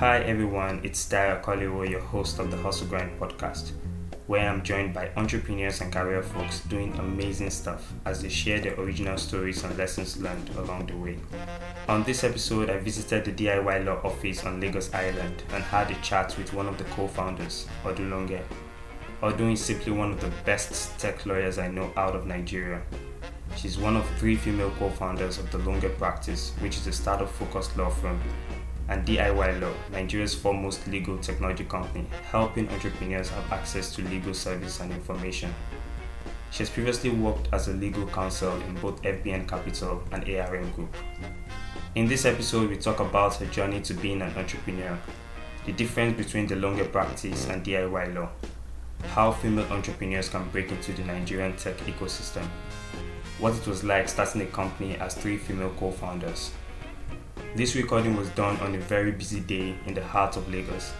Hi everyone, it's Dayo Kolewo, your host of the Hustle Grind podcast, where I'm joined by entrepreneurs and career folks doing amazing stuff as they share their original stories and lessons learned along the way. On this episode, I visited the DIY Law office on Lagos Island and had a chat with one of the co-founders, Odulonge. Odun is simply one of the best tech lawyers I know out of Nigeria. She's one of three female co-founders of the Longe Practice, which is a startup-focused law firm and DIY Law, Nigeria's foremost legal technology company, helping entrepreneurs have access to legal service and information. She has previously worked as a legal counsel in both FBN Capital and ARM Group. In this episode, we talk about her journey to being an entrepreneur, the difference between the Longe practice and DIY law, how female entrepreneurs can break into the Nigerian tech ecosystem, what it was like starting a company as three female co founders, this recording was done on a very busy day in the heart of Lagos,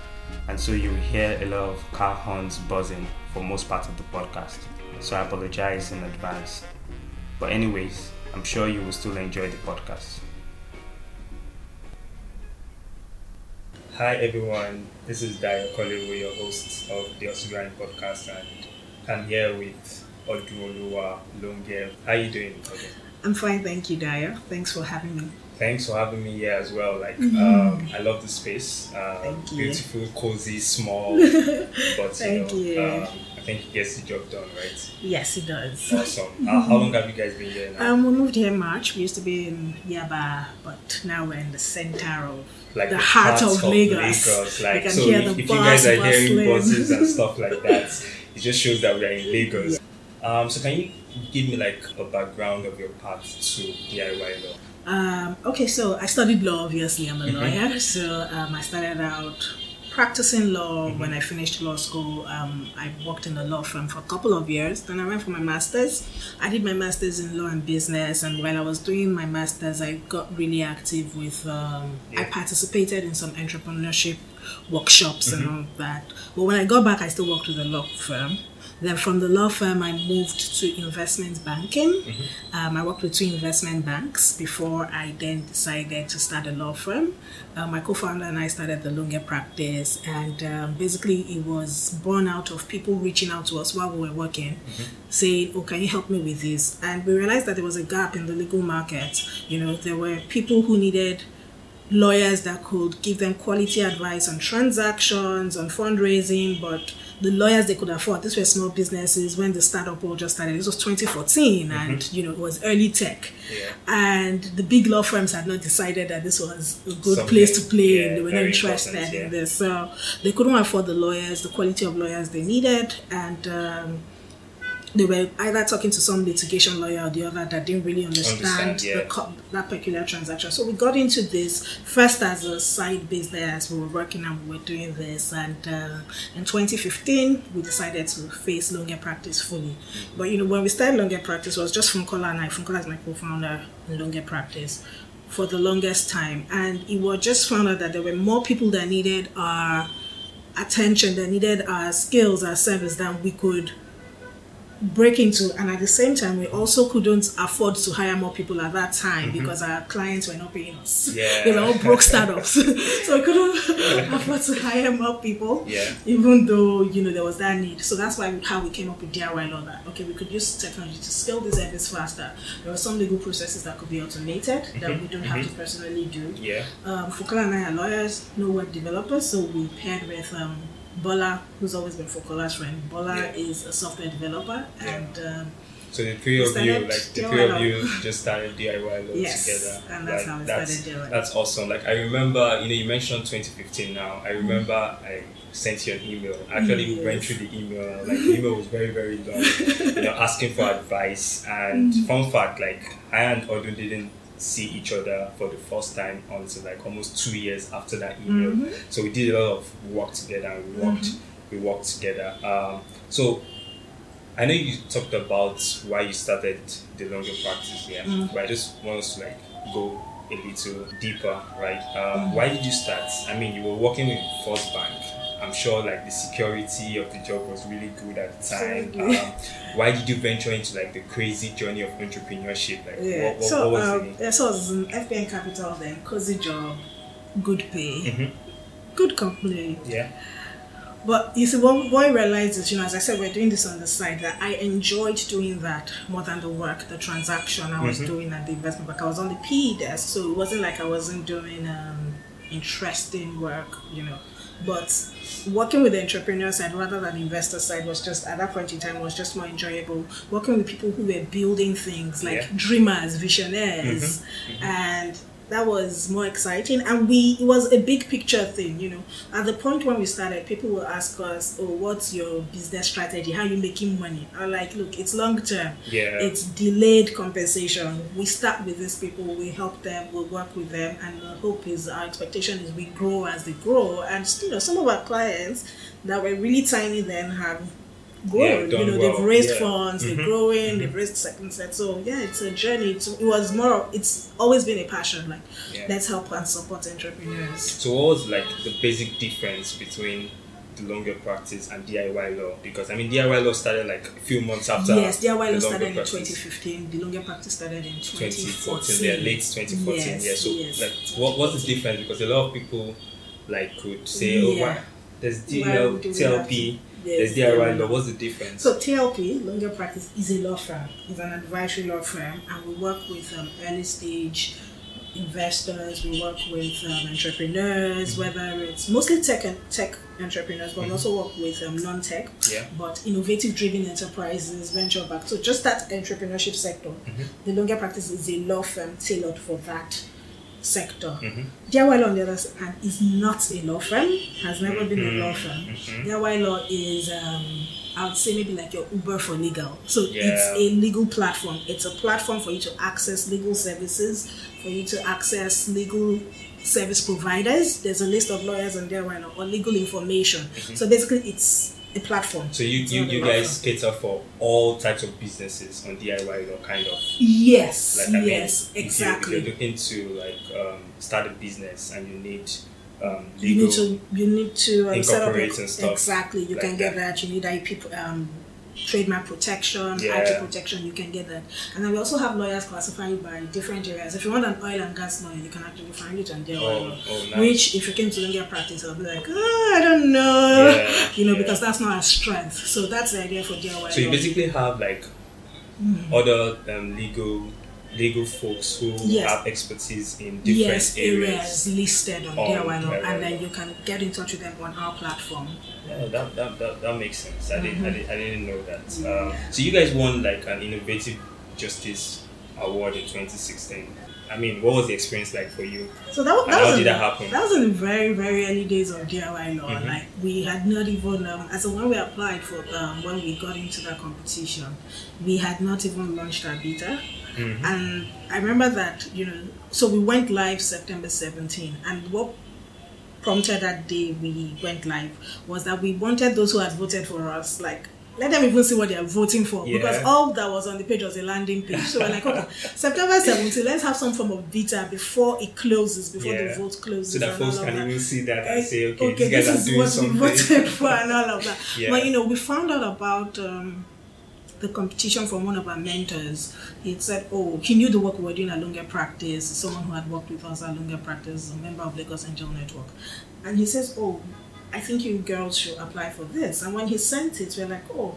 and so you will hear a lot of car horns buzzing for most parts of the podcast. So I apologize in advance. But, anyways, I'm sure you will still enjoy the podcast. Hi everyone, this is Dayo Kolewo, your host of the Hustle Grind podcast, and I'm here with Odunoluwa Longe. How are you doing? Okay. I'm fine, thank you, Dayo. Thanks for having me thanks for having me here as well. Like, mm-hmm. um, I love the space. Uh, Thank you. Beautiful, cozy, small. but Thank you, know, you. Uh, I think it gets the job done, right? Yes, it does. Awesome. Mm-hmm. Uh, how long have you guys been here now? Um, we moved here in March. We used to be in Yaba, but now we're in the center of like the, the heart of, of Lagos. Lagos. Like, so if, if you guys are hearing buses and stuff like that, it just shows that we are in Lagos. Yeah. Um, so can you give me like a background of your path to DIY law? Um, okay, so I studied law. Obviously, I'm a mm-hmm. lawyer. So um, I started out practicing law mm-hmm. when I finished law school. Um, I worked in a law firm for a couple of years. Then I went for my master's. I did my master's in law and business. And while I was doing my master's, I got really active with. Um, yeah. I participated in some entrepreneurship workshops mm-hmm. and all that. But when I got back, I still worked with a law firm. Then from the law firm, I moved to investment banking. Mm-hmm. Um, I worked with two investment banks before I then decided to start a law firm. Uh, my co-founder and I started the Longe practice, and um, basically it was born out of people reaching out to us while we were working, mm-hmm. saying, "Oh, can you help me with this?" And we realized that there was a gap in the legal market. You know, there were people who needed lawyers that could give them quality advice on transactions, on fundraising, but the lawyers they could afford. These were small businesses when the startup world just started. This was 2014, mm-hmm. and you know it was early tech, yeah. and the big law firms had not decided that this was a good Something, place to play, yeah, and they were not interested yeah. in this. So they couldn't afford the lawyers, the quality of lawyers they needed, and. Um, they were either talking to some litigation lawyer or the other that didn't really understand, understand yeah. the, that peculiar transaction. So we got into this first as a side business. We were working and we were doing this, and uh, in 2015 we decided to face Longe Practice fully. But you know when we started Longe Practice, it was just Funkola and I. Funkola is my co-founder in Longe Practice for the longest time, and it was just found out that there were more people that needed our attention, that needed our skills, our service than we could break into and at the same time we also couldn't afford to hire more people at that time mm-hmm. because our clients were not paying us yeah. they were all broke startups so we couldn't afford to hire more people yeah. even though you know there was that need so that's why we, how we came up with DIY law that okay we could use technology to scale this service faster there were some legal processes that could be automated mm-hmm. that we don't have mm-hmm. to personally do yeah um, Funkola and I are lawyers no web developers so we paired with um, Bola, who's always been Funkola's friend, Bola yeah. is a software developer, yeah. and um, so the three of you, like the three of you, just started DIY Law yes, together. and that's like, how we that's, started DIY. That's awesome. Like I remember, you know, you mentioned 2015. Now I remember mm. I sent you an email. Actually, yes. we went through the email. Like the email was very very long. you know, asking for advice. And mm. fun fact, like I and Odun didn't see each other for the first time until like almost two years after that email. Mm-hmm. So we did a lot of work together and we worked mm-hmm. we worked together. Um, so I know you talked about why you started the Longe practice here, mm-hmm. but I just want us to like go a little deeper, right? Um, why did you start? I mean, you were working with First Bank. I'm sure like the security of the job was really good at the time. Um, why did you venture into like the crazy journey of entrepreneurship? Like, yeah. what, what, so, what was um, yeah, so I was in FBN Capital then, cozy job, good pay. Mm-hmm good company. Yeah. But you see, what, what I realized is, you know, as I said, we're doing this on the side, that I enjoyed doing that more than the work, the transaction I was doing at the investment bank. I was on the PE desk, so it wasn't like I wasn't doing um, interesting work, you know. But working with the entrepreneur side rather than investor side was just, at that point in time, was just more enjoyable. Working with people who were building things like Yeah. dreamers, visionaries, mm-hmm. mm-hmm. and that was more exciting. And we it was a big picture thing you know. At the point when we started people will ask us oh what's your business strategy? How are you making money? I'm like look it's long term. Yeah. it's delayed compensation. We start with these people. We help them. We work with them. And the hope is our expectation is we grow as they grow. And you know some of our clients that were really tiny then have grown done you know well. they've raised Yeah. funds Mhm. they're growing they've raised second set so yeah it's a journey it was more it's always been a passion like Yeah. let's help and support entrepreneurs So what was like the basic difference between the Longe practice and DIY law? Because I mean DIY law started like a few months after yes DIY law started in 2015 the Longe practice started in 2014, 2014 yeah, late 2014. yes, yeah, so yes. like, what what's the difference? Because a lot of people like could say, oh, why there's DL, TLP, there's Yes, DIY law. What's the difference? So TLP, Longe Practice, is a law firm. It's an advisory law firm, and we work with um, early stage investors. We work with um, entrepreneurs, Mm-hmm. whether it's mostly tech and tech entrepreneurs, but we also work with um, non-tech, Yeah. but innovative driven enterprises, venture back. So just that entrepreneurship sector. Mm-hmm. The Longe Practice is a law firm tailored for that sector. Mhm. DIY Law, on the other hand, is not a law firm, has never been a law firm. Mhm. DIY Law is, um, I would say, maybe like your Uber for legal. So Yeah. it's a legal platform. It's a platform for you to access legal services, for you to access legal service providers. There's a list of lawyers on DIY Law or legal information. So basically, it's a platform. So you, you, you guys cater for all types of businesses on DIY law, kind of. Yes, Like, mean, yes, you- exactly. If you're looking to like um, start a business and you need um, you need to you need to um, set up a, Incorporate and stuff exactly you like can get that. that. you need IP um, trademark protection Yeah. IP protection you can get that. And then we also have lawyers classified by different areas. If you want an oil and gas lawyer you can actually find it on their Oh, oh, nice. which if you came to legal practice I'll be like oh, I don't know. Yeah, you know yeah. because that's not our strength. So that's the idea for DIY So you basically have like other um, legal legal folks who Yes. have expertise in different yes areas. areas listed on On DIY law and then you can get in touch with them on our platform Yeah, that, that, that, that makes sense. I, didn't, I, Mm-hmm. didn't, I didn't know that. Um, so you guys won like an innovative justice award in 2016. I mean, what was the experience like for you? So that, that how did in, that happen? That was in the very very early days of DIY law. Mhm. Like we had not even um, as of when we applied for um, when we got into that competition, we had not even launched our beta. Mhm. And I remember that you know, so we went live September 17, and what prompted that day we went live was that we wanted those who had voted for us like. Let them even see what they are voting for because all that was on the page was a landing page. So we're like, okay, September 17, let's have some form of beta before it closes, before Yeah. the vote closes. So that and folks all of can that. even see that and Eh, say, okay, these guys this are is doing what something. we voted for and all of that. Yeah. But you know, we found out about um, the competition from one of our mentors. He said, "Oh, he knew the work we were doing at Longe Practice. Someone who had worked with us at Longe Practice, a member of Lagos Angel Network." And he says, "Oh, I think you girls should apply for this." And when he sent it, we we're like, "Oh."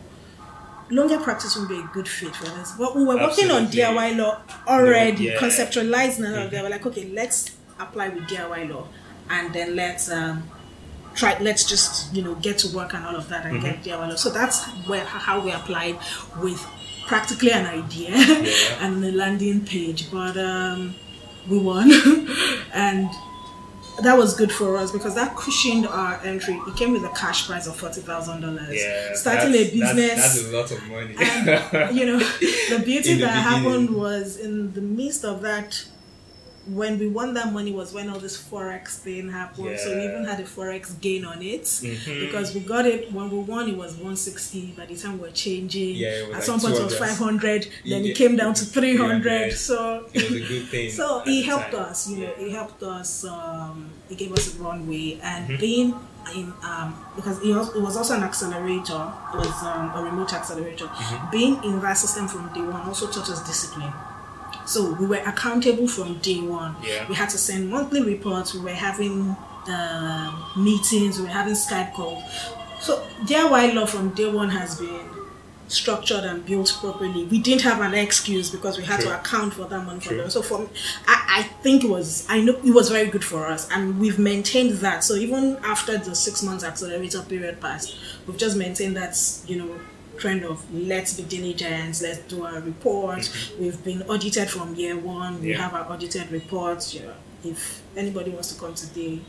Longe practice would be a good fit for this. But we were working on DIY law already, Yeah. conceptualized of that. We're like, okay, let's apply with DIY law, and then let's um, try. Let's just you know get to work and all of that and get DIY law. So that's where how we applied with practically an idea Yeah. and the landing page. But um, we won, and that was good for us because that cushioned our entry. It came with a cash prize of forty thousand dollars. Yeah, starting a business That's, that's a lot of money. and you know the beauty In the that happened was in the midst of that when we won that money was when all this forex thing happened so we even had a forex gain on it Mhm. because we got it when we won it was 160 by the time we are changing Yeah, it at like some point it was 200. 500 then it came down to 300 300. so it was a good thing. so the helped us, you know, it helped us. Um, he gave us a runway, and Mm-hmm. being in um, because it was, it was also an accelerator, it was um, a remote accelerator. Mm-hmm. Being in that system from day one also taught us discipline. So we were accountable from day one. Yeah. We had to send monthly reports. We were having uh, meetings, we were having Skype calls. So DIY law from day one has been structured and built properly. We didn't have an excuse because we had True. to account for that money for them. So for me, I, I think it was I know it was very good for us and we've maintained that. So even after the six months accelerator period passed, we've just maintained that you know trend of let's be diligent, let's do our report. Mm-hmm. We've been audited from year one. We Yeah. have our audited reports. Yeah. If anybody wants to come today,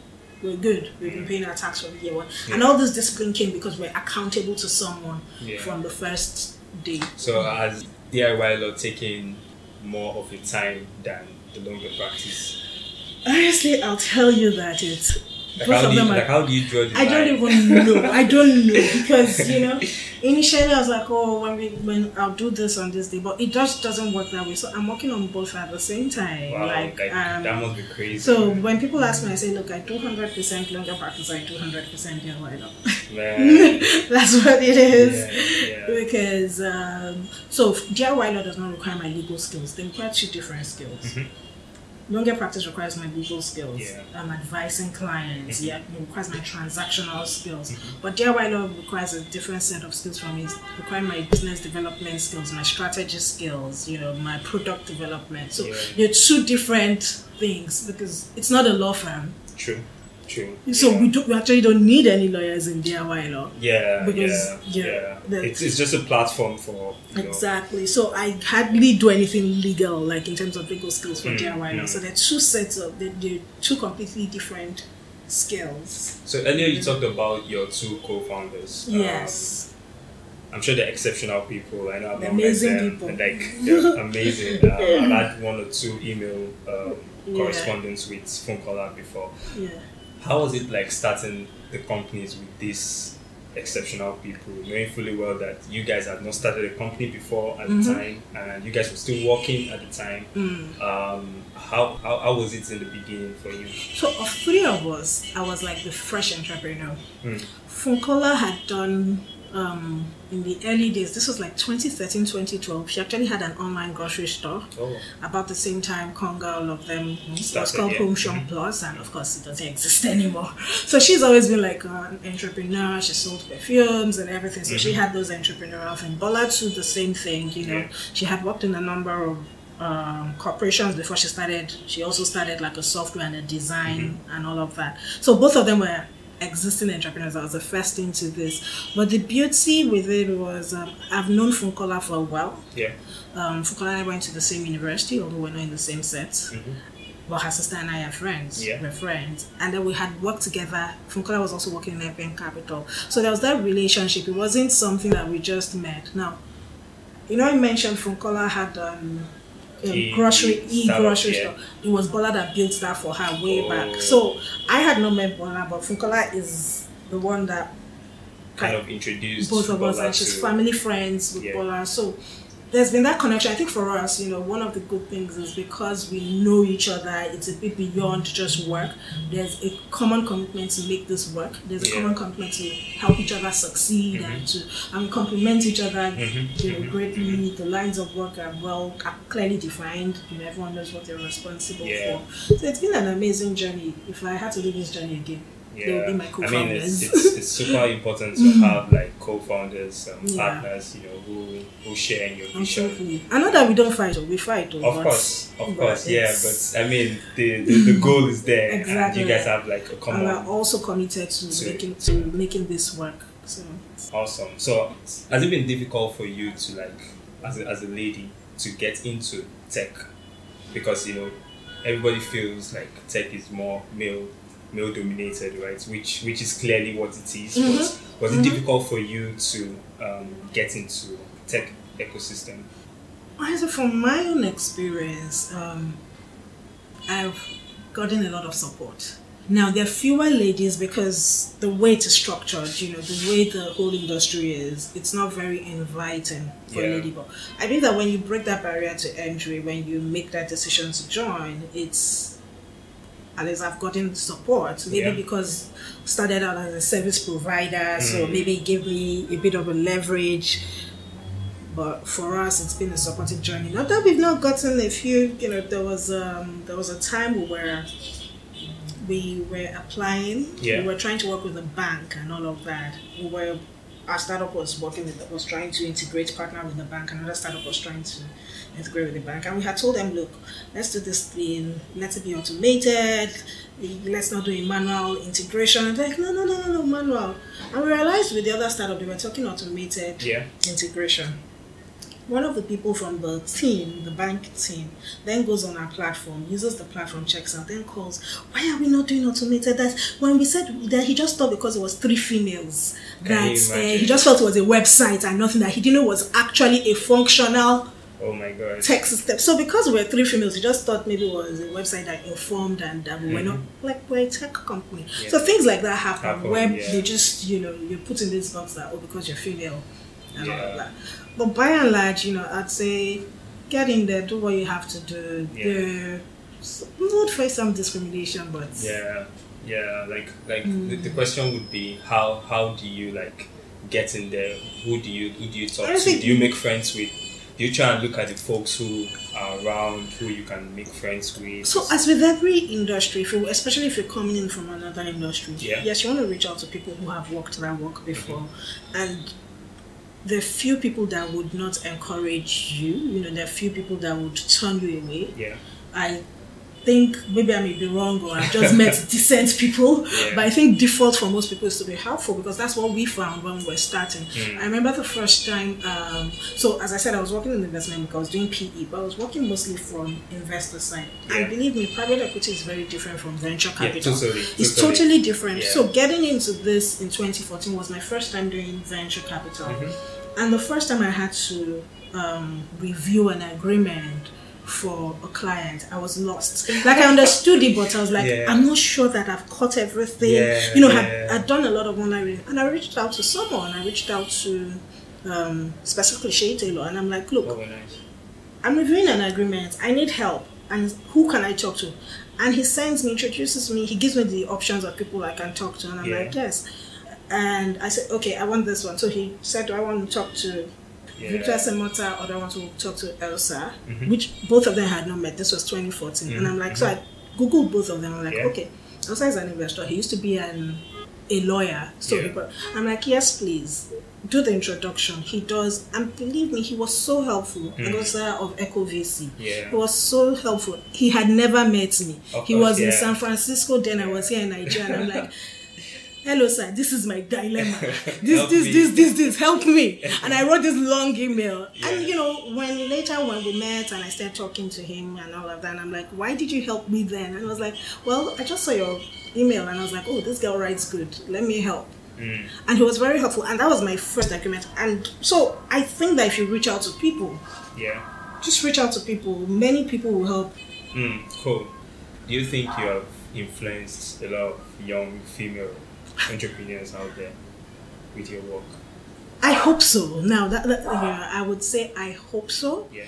we're good. We've been mm. paying our tax from year one. And all this discipline came because we're accountable to someone Yeah. from the first day. So as DIY law taking more of your time than the Longe practice? Honestly, I'll tell you that it's Like how, of do you, them are like how do you draw the I don't even know. I don't know because you know, initially I was like, oh, when we when I'll do this on this day, but it just doesn't work that way. So I'm working on both at the same time. Wow, like, um, that must be crazy. so when people ask me, I say, look, I do hundred percent Longe practice. I do hundred percent DIY law. Man, That's what it is. yeah, yeah. Because um, so DIY law does not require my legal skills. They require two different skills. Mhm. Longe practice requires my legal skills. Yeah. I'm advising clients. Yeah, it requires my transactional skills. Mhm. But DIY law requires a different set of skills from me. It requires my business development skills, my strategy skills. You know, my product development. So Yeah. they're two different things because it's not a law firm. True, true. So yeah. we do, we actually don't need any lawyers in DIY law. Yeah, Because, yeah, yeah, yeah. it's, it's just a platform for you know, Exactly. So I hardly do anything legal, like in terms of legal skills for Mm, DIY law. mm. So they're two sets of they're, they're two completely different skills. So earlier you talked about your two co-founders. Um, Yes. I'm sure they're exceptional people. I know I've met amazing them, people. and like they're amazing. Um, I've had one or two email um, correspondence with Funkola before. yeah. How was it like starting the companies with these exceptional people, knowing fully well that you guys had not started a company before at Mhm. the time, and you guys were still working at the time? Mm. Um, how, how how was it in the beginning for you? So of three of us, I was like the fresh entrepreneur. Mm. Funkola had done um, in the early days. This was like 2013, 2012. She actually had an online grocery store. Oh, about the same time Konga, all of them it was called yeah. Home Shop Plus, and of course it doesn't exist anymore. So she's always been like an entrepreneur. She sold perfumes and everything. So she had those entrepreneurial things. Bola too, the same thing. You know, Yeah. she had worked in a number of um, corporations before she started. She also started like a software and a design and all of that. So both of them were existing entrepreneurs. I was the first into this. But the beauty with it was um, I've known Funkola for a while. yeah. Um, Funkola and I went to the same university, although we're not in the same set. Mhm. But her sister and I are friends. Yeah. We're friends. And then we had worked together. Funkola was also working in FBN Capital. So there was that relationship. It wasn't something that we just met. Now, you know, I mentioned Funkola had um, Um, a E- grocery, e grocery yeah. store. It was Bola that built that for her way Oh. back. So I had not met Bola, but Funkola is the one that Kind of introduced both of us Bola and she's family friends with Yeah. Bola. So there's been that connection. I think for us, you know, one of the good things is because we know each other, it's a bit beyond just work. There's a common commitment to make this work. There's a Yeah. common commitment to help each other succeed and to and complement each other Mhm, you know, mhm, greatly. The lines of work are well are clearly defined. You know, everyone knows what they're responsible Yeah. for. So it's been an amazing journey. If I had to live this journey again, they would be my I mean, it's, it's, it's super important to have like co-founders, um, Yeah. partners, you know, who who share in your vision. Absolutely. I know that we don't fight, we fight. oh, Of but- course, of course, yeah. But I mean, the, the, the goal is there, and Exactly. you guys have like a and we're also committed to To- making to making this work. So Awesome. So, has it been difficult for you to like, as a, as a lady, to get into tech? Because you know, everybody feels like tech is more male male dominated, right? Which which is clearly what it is. Mhm. But was it Mhm. difficult for you to um, get into tech ecosystem? Honestly, from my own experience, um, I've gotten a lot of support. Now there are fewer ladies because the way it's structured, you know, the way the whole industry is, it's not very inviting for Yeah. a lady. But I think that when you break that barrier to entry, when you make that decision to join, it's at least I've gotten support. Maybe Yeah. because started out as a service provider, so Mm. maybe it gave me a bit of a leverage. But for us, it's been a supportive journey. Not that we've not gotten a few. You know, there was um, there was a time where we were applying. Yeah. We were trying to work with a bank and all of that. We were our startup was working with was trying to integrate partner with the bank. Another startup was trying to integrate with the bank, and we had told them, look, let's do this thing. Let it be automated. Let's not do a manual integration. And they're like, no, no, no, no, no, manual. And we realized with the other startup they were talking automated Yeah. integration. One of the people from the team, the bank team, then goes on our platform, uses the platform, checks out, then calls, Why are we not doing automated? That when we said that he just thought because it was three females that uh, he just thought it was a website and nothing that he didn't know was actually a functional Oh my god. tech system. So because we are three females, he just thought maybe it was a website that informed and that we were not like we're a tech company. Mm-hmm. Yeah. So things like that happen, Happen, where yeah. they just you know you put in this box that oh because you're female and all of that. But by and large, you know, I'd say get in there, do what you have to do. Yeah. There would face some discrimination, but Yeah, yeah. Like, like Hmm. the, the question would be how how do you like get in there? Who do you who do you talk to? Do you make friends with? Do you try and look at the folks who are around, who you can make friends with? So, as with every industry, if you, especially if you're coming in from another industry, Yeah. yes, you want to reach out to people who have worked that work before, Mm-hmm. and there are few people that would not encourage you. You know, there are few people that would turn you away. yeah, I think maybe I may be wrong or I've just met decent people, Yeah. but I think default for most people is to be helpful because that's what we found when we were starting. Mm. I remember the first time, um, so as I said, I was working in investment because I was doing PE, but I was working mostly from investor side. Yeah. And believe me, private equity is very different from venture capital. totally, It's totally. totally different. Yeah. So getting into this in 2014 was my first time doing venture capital. Mm-hmm. And the first time I had to um, review an agreement for a client, I was lost. Like I understood it, but I was like, Yeah. I'm not sure that I've caught everything. Yeah, you know, yeah. had, I'd done a lot of online reading, and I reached out to someone. I reached out to um, specifically Seyi Taylor, and I'm like, look, oh, nice. I'm reviewing an agreement. I need help. And who can I talk to? And he sends me, introduces me, he gives me the options of people I can talk to. And I'm like, yes. And I said, okay, I want this one. So he said, do I want to talk to Yeah. Victor Asemota I want to talk to Eghosa? Mhm. Which both of them had not met. This was 2014. And I'm like, so I Googled both of them. I'm like, Yeah. okay, Eghosa is an investor. He used to be an a lawyer. So Yeah. I'm like, yes, please. Do the introduction. He does. And believe me, he was so helpful. Mm. Eghosa of Echo VC. Yeah. He was so helpful. He had never met me. Of he course, was in. San Francisco then. I was here in Nigeria. And I'm like, hello, sir. This is my dilemma. This, this, this, this, this. Help me. And I wrote this long email. Yeah. And you know, when later when we met and I started talking to him and all of that, and I'm like, why did you help me then? And I was like, well, I just saw your email and I was like, oh, this girl writes good. Let me help Mm. and he was very helpful and that was my first agreement and so i think that if you reach out to people Yeah. just reach out to people many people will help Mm, cool. Do you think you have influenced a lot of young female entrepreneurs out there with your work? i hope so now that, that yeah, i would say i hope so Yeah.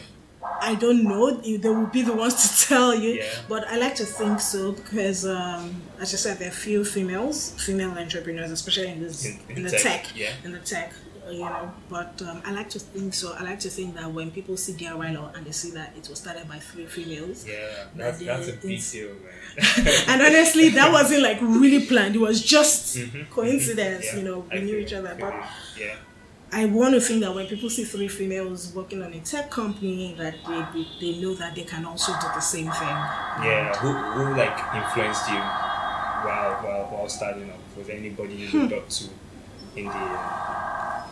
i don't know they will be the ones to tell you Yeah. but i like to think so because um, as i said there are few females female entrepreneurs especially in this In- in, in the tech, tech, yeah. in the tech you know but um, i like to think so i like to think that when people see DIY law and they see that it was started by three females Yeah. That's, That that's a big deal, man. and honestly, that wasn't like really planned. It was just Mhm, coincidence. mhm, yeah. You know, we I knew feel each other. it, But yeah. I want to think that when people see three females working on a tech company, that they they, they know that they can also do the same thing. Yeah, who, who like influenced you while while, while starting up? Was anybody you Hmm. looked up to in the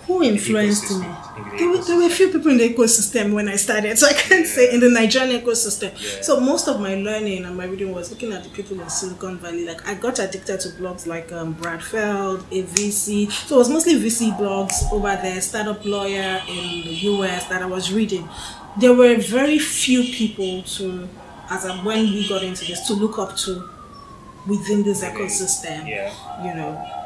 Who influenced me? the There were, there were a few people in the ecosystem when I started, so I can't say in the Nigerian ecosystem. Yeah. So most of my learning and my reading was looking at the people in Silicon Valley. Like I got addicted to blogs like um, Brad Feld, a VC. So it was mostly VC blogs over there, startup lawyer in the US that I was reading. There were very few people to, as of when we got into this, to look up to within this ecosystem Yeah. you know,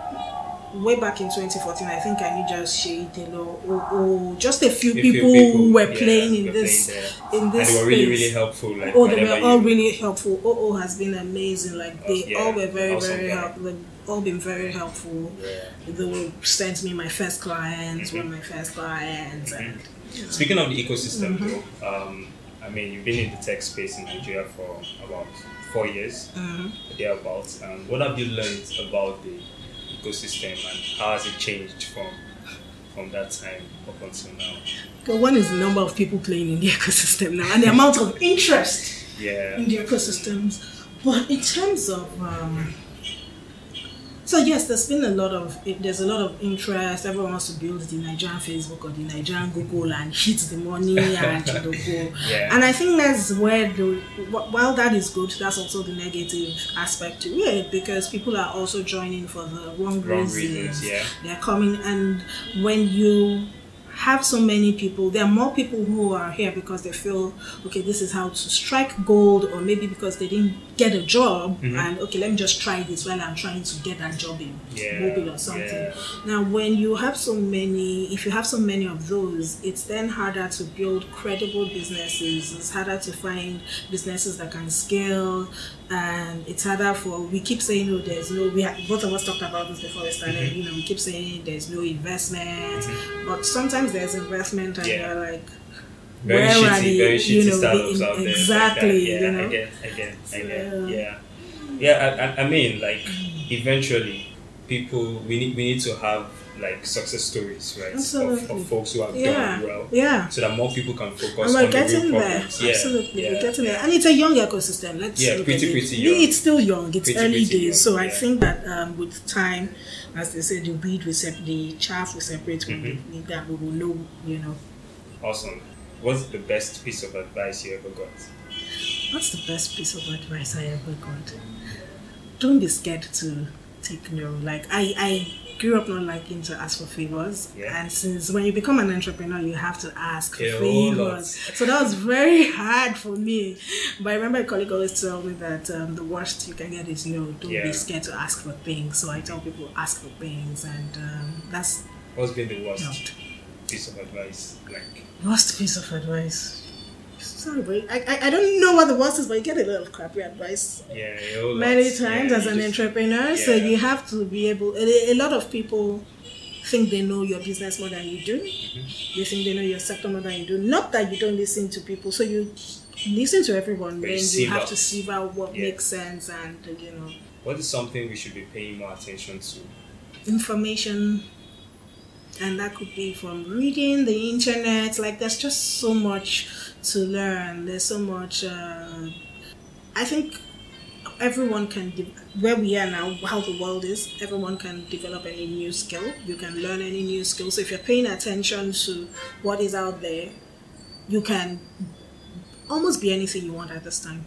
way back in 2014, I think I knew just Seyi Taylor or, or just a few A few people, who were yeah, playing in were this playing in this and they were really space. really helpful. Like Oh, they were all you- really helpful. Oh, has been amazing. Like they Yeah, all were very, awesome very helpful. They've all been very helpful. Yeah. They will send me my first clients, Mm-hmm. one of my first clients, and Speaking of the ecosystem, Mm-hmm. though, um, I mean, you've been in the tech space in Nigeria for about four years, Mhm. thereabouts. Um, what have you learned about the ecosystem and how has it changed from from that time up until now? So one is the number of people playing in the ecosystem now and the amount of interest Yeah. in the ecosystems. But in terms of um, so yes, there's been a lot of there's a lot of interest. Everyone wants to build the Nigerian Facebook or the Nigerian Google and hit the money and you know, go. Yeah. And I think that's where the while that is good, that's also the negative aspect to it because people are also joining for the wrong, Wrong reasons. reasons, yeah. They're coming, and when you have so many people, there are more people who are here because they feel okay, this is how to strike gold, or maybe because they didn't get a job, Mm-hmm. and okay, let me just try this while I'm trying to get that job in Yeah, mobile or something. yeah. Now, when you have so many, if you have so many of those, it's then harder to build credible businesses. It's harder to find businesses that can scale, and it's harder for. We keep saying, "Oh, there's no." We have, both of us talked about this before we started. Mm-hmm. You know, we keep saying there's no investment, but sometimes there's investment, and Yeah. you're like, Very where are the- very you shitty know, the in- out there. like exactly, Yeah, you know? I get, I get, I get. So- Yeah, yeah. I, I, I mean, like, eventually, people we need we need to have like success stories, right? Of, Absolutely. of folks who have yeah, done well, yeah. so that more people can focus And on we're the getting real there. problems. Yeah, Absolutely, yeah. we're getting there. And it's a young ecosystem. Let's Yeah, pretty, at it. pretty young. It's still young. It's Pretty, early pretty days. young, So I think that um, with time, as they say, the weed will separate, the chaff will separate when Mm-hmm. we that we will know, you know. Awesome. What's the best piece of advice you ever got? What's the best piece of advice I ever got? Don't be scared to take no. Like I, I grew up not liking to ask for favors, Yeah. and since when you become an entrepreneur, you have to ask for A favors. So that was very hard for me. But I remember a colleague always told me that um, the worst you can get is no. Don't Yeah. be scared to ask for things. So I tell people ask for things, and um, that's What's been the worst piece of advice? Like, Worst piece of advice. Sorry, but I, I, I don't know what the worst is, but you get a lot of crappy advice yeah, a whole lot. many Yeah, times you as an just- entrepreneur. So you have to be able. A, a lot of people think they know your business more than you do. Mm-hmm. They think they know your sector more than you do. Not that you don't listen to people. So you listen to everyone. But you then you sieve have to sieve out what Yeah. makes sense and you know What is something we should be paying more attention to? information. And that could be from reading the internet. Like there's just so much to learn. There's so much. Uh, I think everyone can de- where we are now how the world is everyone can develop any new skill you can learn any new skill so if you're paying attention to what is out there you can almost be anything you want at this time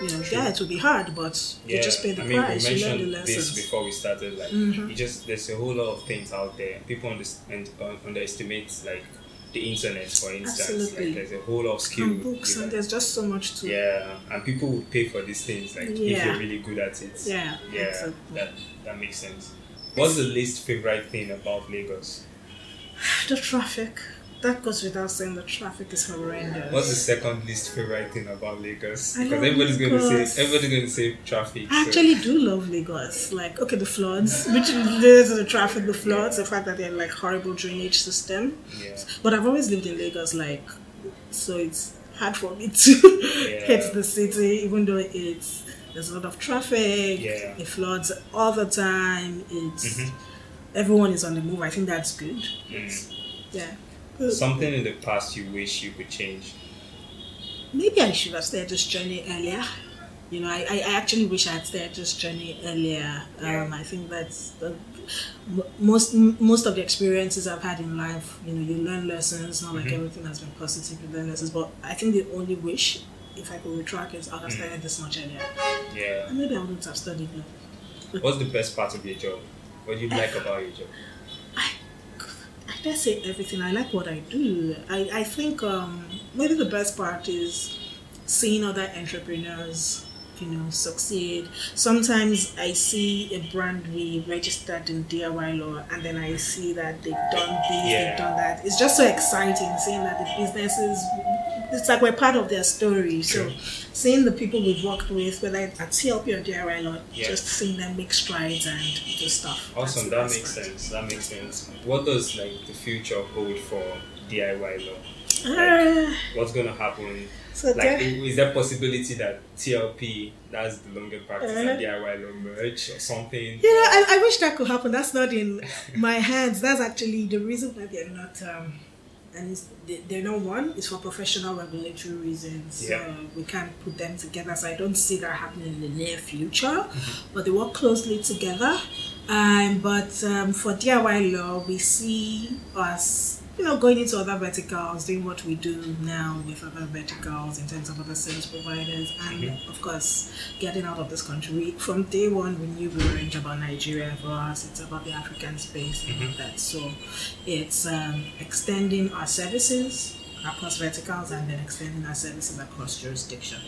you know yeah it will be hard but you just pay the I mean, price we you learn the mentioned this lessons Mm-hmm. before we started. Like, you just there's a whole lot of things out there. People understand, uh, underestimate like the internet, for instance. Absolutely. Like, there's a whole lot of skill. and books and know. there's just so much to Yeah, and people would pay for these things. Like, if you're really good at it. Yeah, yeah, exactly. that that makes sense. What's the least favorite thing about Lagos? the traffic that goes without saying the traffic is horrendous What's the second least favorite thing about Lagos? I Because everybody's going to say everybody's going to say traffic. I so- actually do love Lagos. Like, okay, the floods, which there's the traffic, the floods, the fact that they're like horrible drainage system. yeah. But I've always lived in Lagos, like, so it's hard for me to hit the city, even though it's there's a lot of traffic. Yeah. It floods all the time. It's Mhm. everyone is on the move. I think that's good. Mm. Yeah. Something in the past you wish you could change. Maybe I should have started this journey earlier. You know, I, I actually wish I had started this journey earlier. Um, I think that's the, most most of the experiences I've had in life. You know, you learn lessons. Not like Mhm. everything has been positive. You learn lessons, but I think the only wish, if I could retract, is I'd have Mm. started this much earlier. Yeah. And maybe I wouldn't have studied. What's the best part of your job? What do you like about your job? Dare say everything. I like what I do. I, I think um, maybe the best part is seeing other entrepreneurs, you know, succeed. Sometimes I see a brand we registered in DIY law, and then I see that they've done this, Yeah. they've done that. It's just so exciting seeing that the businesses. It's like we're part of their story. True. So, seeing the people we've worked with, whether it's at TLP or DIY law, Yeah. just seeing them make strides and do stuff. Awesome, that makes part. sense. That makes sense. What does like the future hold for DIY law? Uh, What's gonna happen? so Like, there- is there possibility that TLP, that's the Longe practice, Uh-huh. and DIY will merge or something? You know, I, I wish that could happen. That's not in my hands. That's actually the reason why they're not. Um, and they're not one. is for professional regulatory reasons. Yeah. So we can't put them together. So I don't see that happening in the near future. Mm-hmm. But they work closely together. Um, but um, for DIY law, we see us, you know, going into other verticals, doing what we do now with other verticals in terms of other service providers, and Mm-hmm. of course, getting out of this country. We, from day one, we knew we weren't about Nigeria for us. It's about the African space and all that. So it's um, extending our services across verticals and then extending our services across jurisdiction.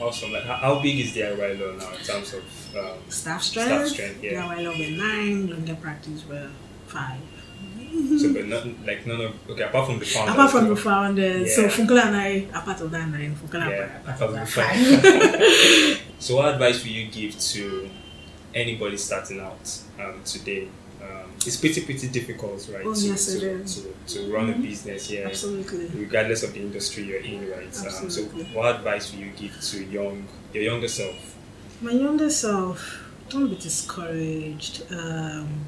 Awesome. Like, how, big is DIY law now in terms of um, Staff strength, Staff strength, yeah. DIY law were nine, Longe practice were five. So, but not like none of okay, apart from the founders. Apart from so- the founders, so Yeah. Funkola and I are part of that nine. Funkola I Yeah, part of that five. So, what advice will you give to anybody starting out um, today? Um, it's pretty, pretty difficult, right? Oh, to, yes, it to, is. to, to run a business, yeah, Absolutely. regardless of the industry you're in, right? Um, so, what advice will you give to young, your younger self? My younger self, don't be discouraged. Um,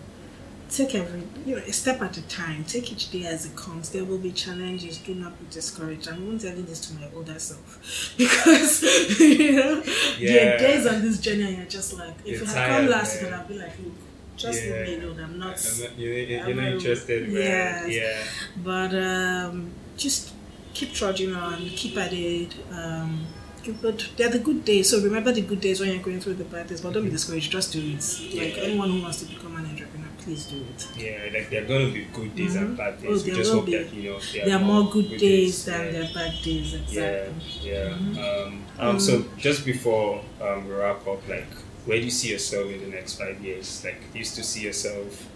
take every, you know, a step at a time. Take each day as it comes. There will be challenges. Do not be discouraged. I'm even telling this to my older self because, you know, Yeah. there are days on this journey and you're just like, if You're it had come last week, man. and I'd be like, look, just Yeah. leave me alone. I'm not. I'm not- you're, you're, you're I'm not interested, man. yes. Yeah. But um, just keep trudging on, keep at it. Um, it. They're the good days. So remember the good days when you're going through the bad days. But don't be discouraged. Just do it. Like anyone who wants to become an entrepreneur, please do it. Yeah, like there are going to be good days and Mhm. bad Oh, days. we just hope be. that you know there, There are more good days than yeah. there are bad days. Yeah, Exactly. yeah. Mhm. Um, um, So just before um, we wrap up, like, where do you see yourself in the next five years? Like, do you still see yourself,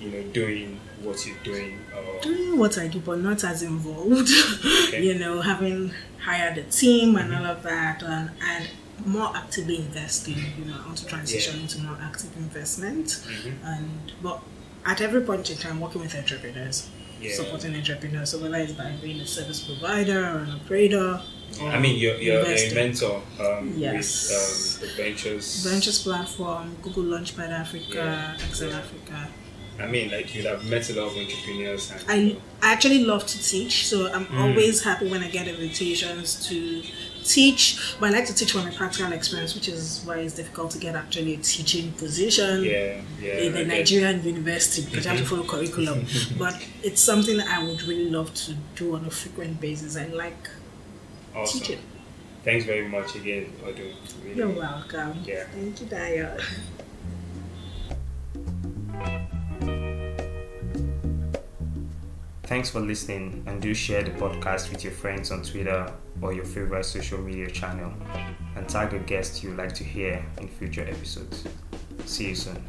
you know, doing what you're doing? Or Doing what I do, but not as involved. Okay. you know, having hired a team and all of that, and, and more actively investing. You know, I want to transition Yeah. into more active investment. Mhm. and but at every point in time working with entrepreneurs Yeah. supporting entrepreneurs so whether it's by being a service provider or an operator or I mean, you're, you're a mentor um, Yes. with um, the Ventures. ventures platform google launchpad africa Yeah. excel africa I mean, like, you'd have met a lot of entrepreneurs. And, I, I actually love to teach so i'm Mm. always happy when i get invitations to teach but i like to teach from a practical experience which is why it's difficult to get actually a teaching position yeah, yeah. in a get- Nigerian university because you have to follow curriculum. but it's something that I would really love to do on a frequent basis. I like Awesome. teaching. Thanks very much again, Odun. Really- You're welcome. Yeah. Thank you, Dayo. Thanks for listening and do share the podcast with your friends on Twitter or your favorite social media channel and tag a guest you'd like to hear in future episodes. See you soon.